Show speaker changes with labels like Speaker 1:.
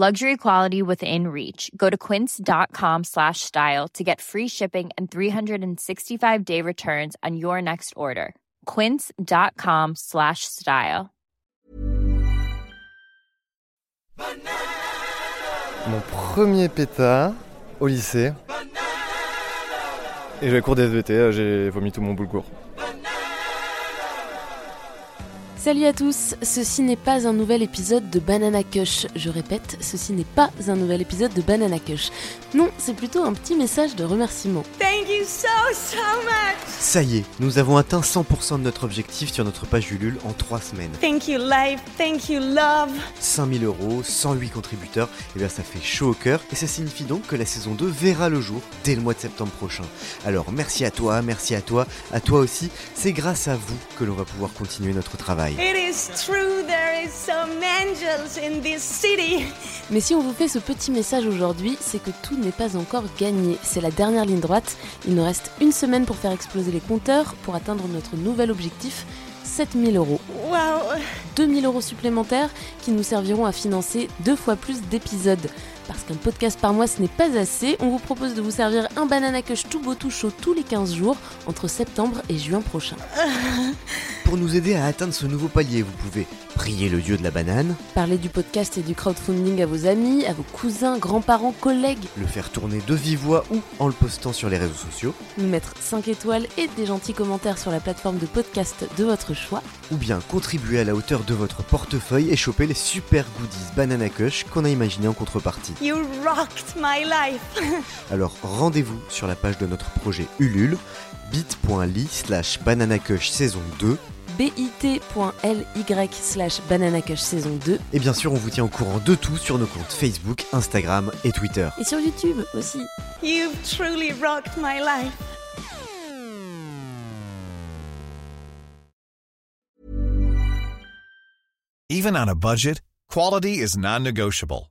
Speaker 1: Luxury quality within reach. Go to quince.com slash style to get free shipping and 365 day returns on your next order. Quince.com slash style.
Speaker 2: Mon premier pétard au lycée. Et j'ai cours des SVT, euh, j'ai vomi tout mon boulgour.
Speaker 3: Salut à tous, ceci n'est pas un nouvel épisode de Banana Kush. Je répète, ceci n'est pas un nouvel épisode de Banana Kush. Non, c'est plutôt un petit message de remerciement.
Speaker 4: Thank you so, so much.
Speaker 5: Ça y est, nous avons atteint 100% de notre objectif sur notre page Ulule en 3 semaines.
Speaker 4: Thank you, life. Thank you, love.
Speaker 5: 5000 euros, 108 contributeurs, et bien ça fait chaud au cœur, et ça signifie donc que la saison 2 verra le jour dès le mois de septembre prochain. Alors merci à toi, merci à toi, à toi aussi, c'est grâce à vous que l'on va pouvoir continuer notre travail.
Speaker 4: It is true, there is some angels in this city.
Speaker 3: Mais si on vous fait ce petit message aujourd'hui, c'est que tout n'est pas encore gagné. C'est la dernière ligne droite. Il nous reste une semaine pour faire exploser les compteurs, pour atteindre notre nouvel objectif. 7000 euros.
Speaker 4: Wow.
Speaker 3: 2000 euros supplémentaires qui nous serviront à financer deux fois plus d'épisodes. Parce qu'un podcast par mois ce n'est pas assez, on vous propose de vous servir un banana cush tout beau tout chaud tous les 15 jours entre septembre et juin prochain.
Speaker 5: Pour nous aider à atteindre ce nouveau palier, vous pouvez prier le dieu de la banane,
Speaker 3: Parlez du podcast et du crowdfunding à vos amis, à vos cousins, grands-parents, collègues,
Speaker 5: le faire tourner de vive voix ou en le postant sur les réseaux sociaux,
Speaker 3: nous mettre 5 étoiles et des gentils commentaires sur la plateforme de podcast de votre choix.
Speaker 5: ou bien contribuer à la hauteur de votre portefeuille et choper les super goodies Banana Kush qu'on a imaginé en contrepartie.
Speaker 4: You rocked my life.
Speaker 5: Alors rendez-vous sur la page de notre projet Ulule, bit.ly slash saison 2,
Speaker 3: bit.ly slash bananacush saison 2
Speaker 5: et bien sûr on vous tient au courant de tout sur nos comptes Facebook, Instagram et Twitter.
Speaker 3: et sur YouTube aussi.
Speaker 4: You've truly rocked my life.
Speaker 6: Even on a budget, quality is non-negotiable.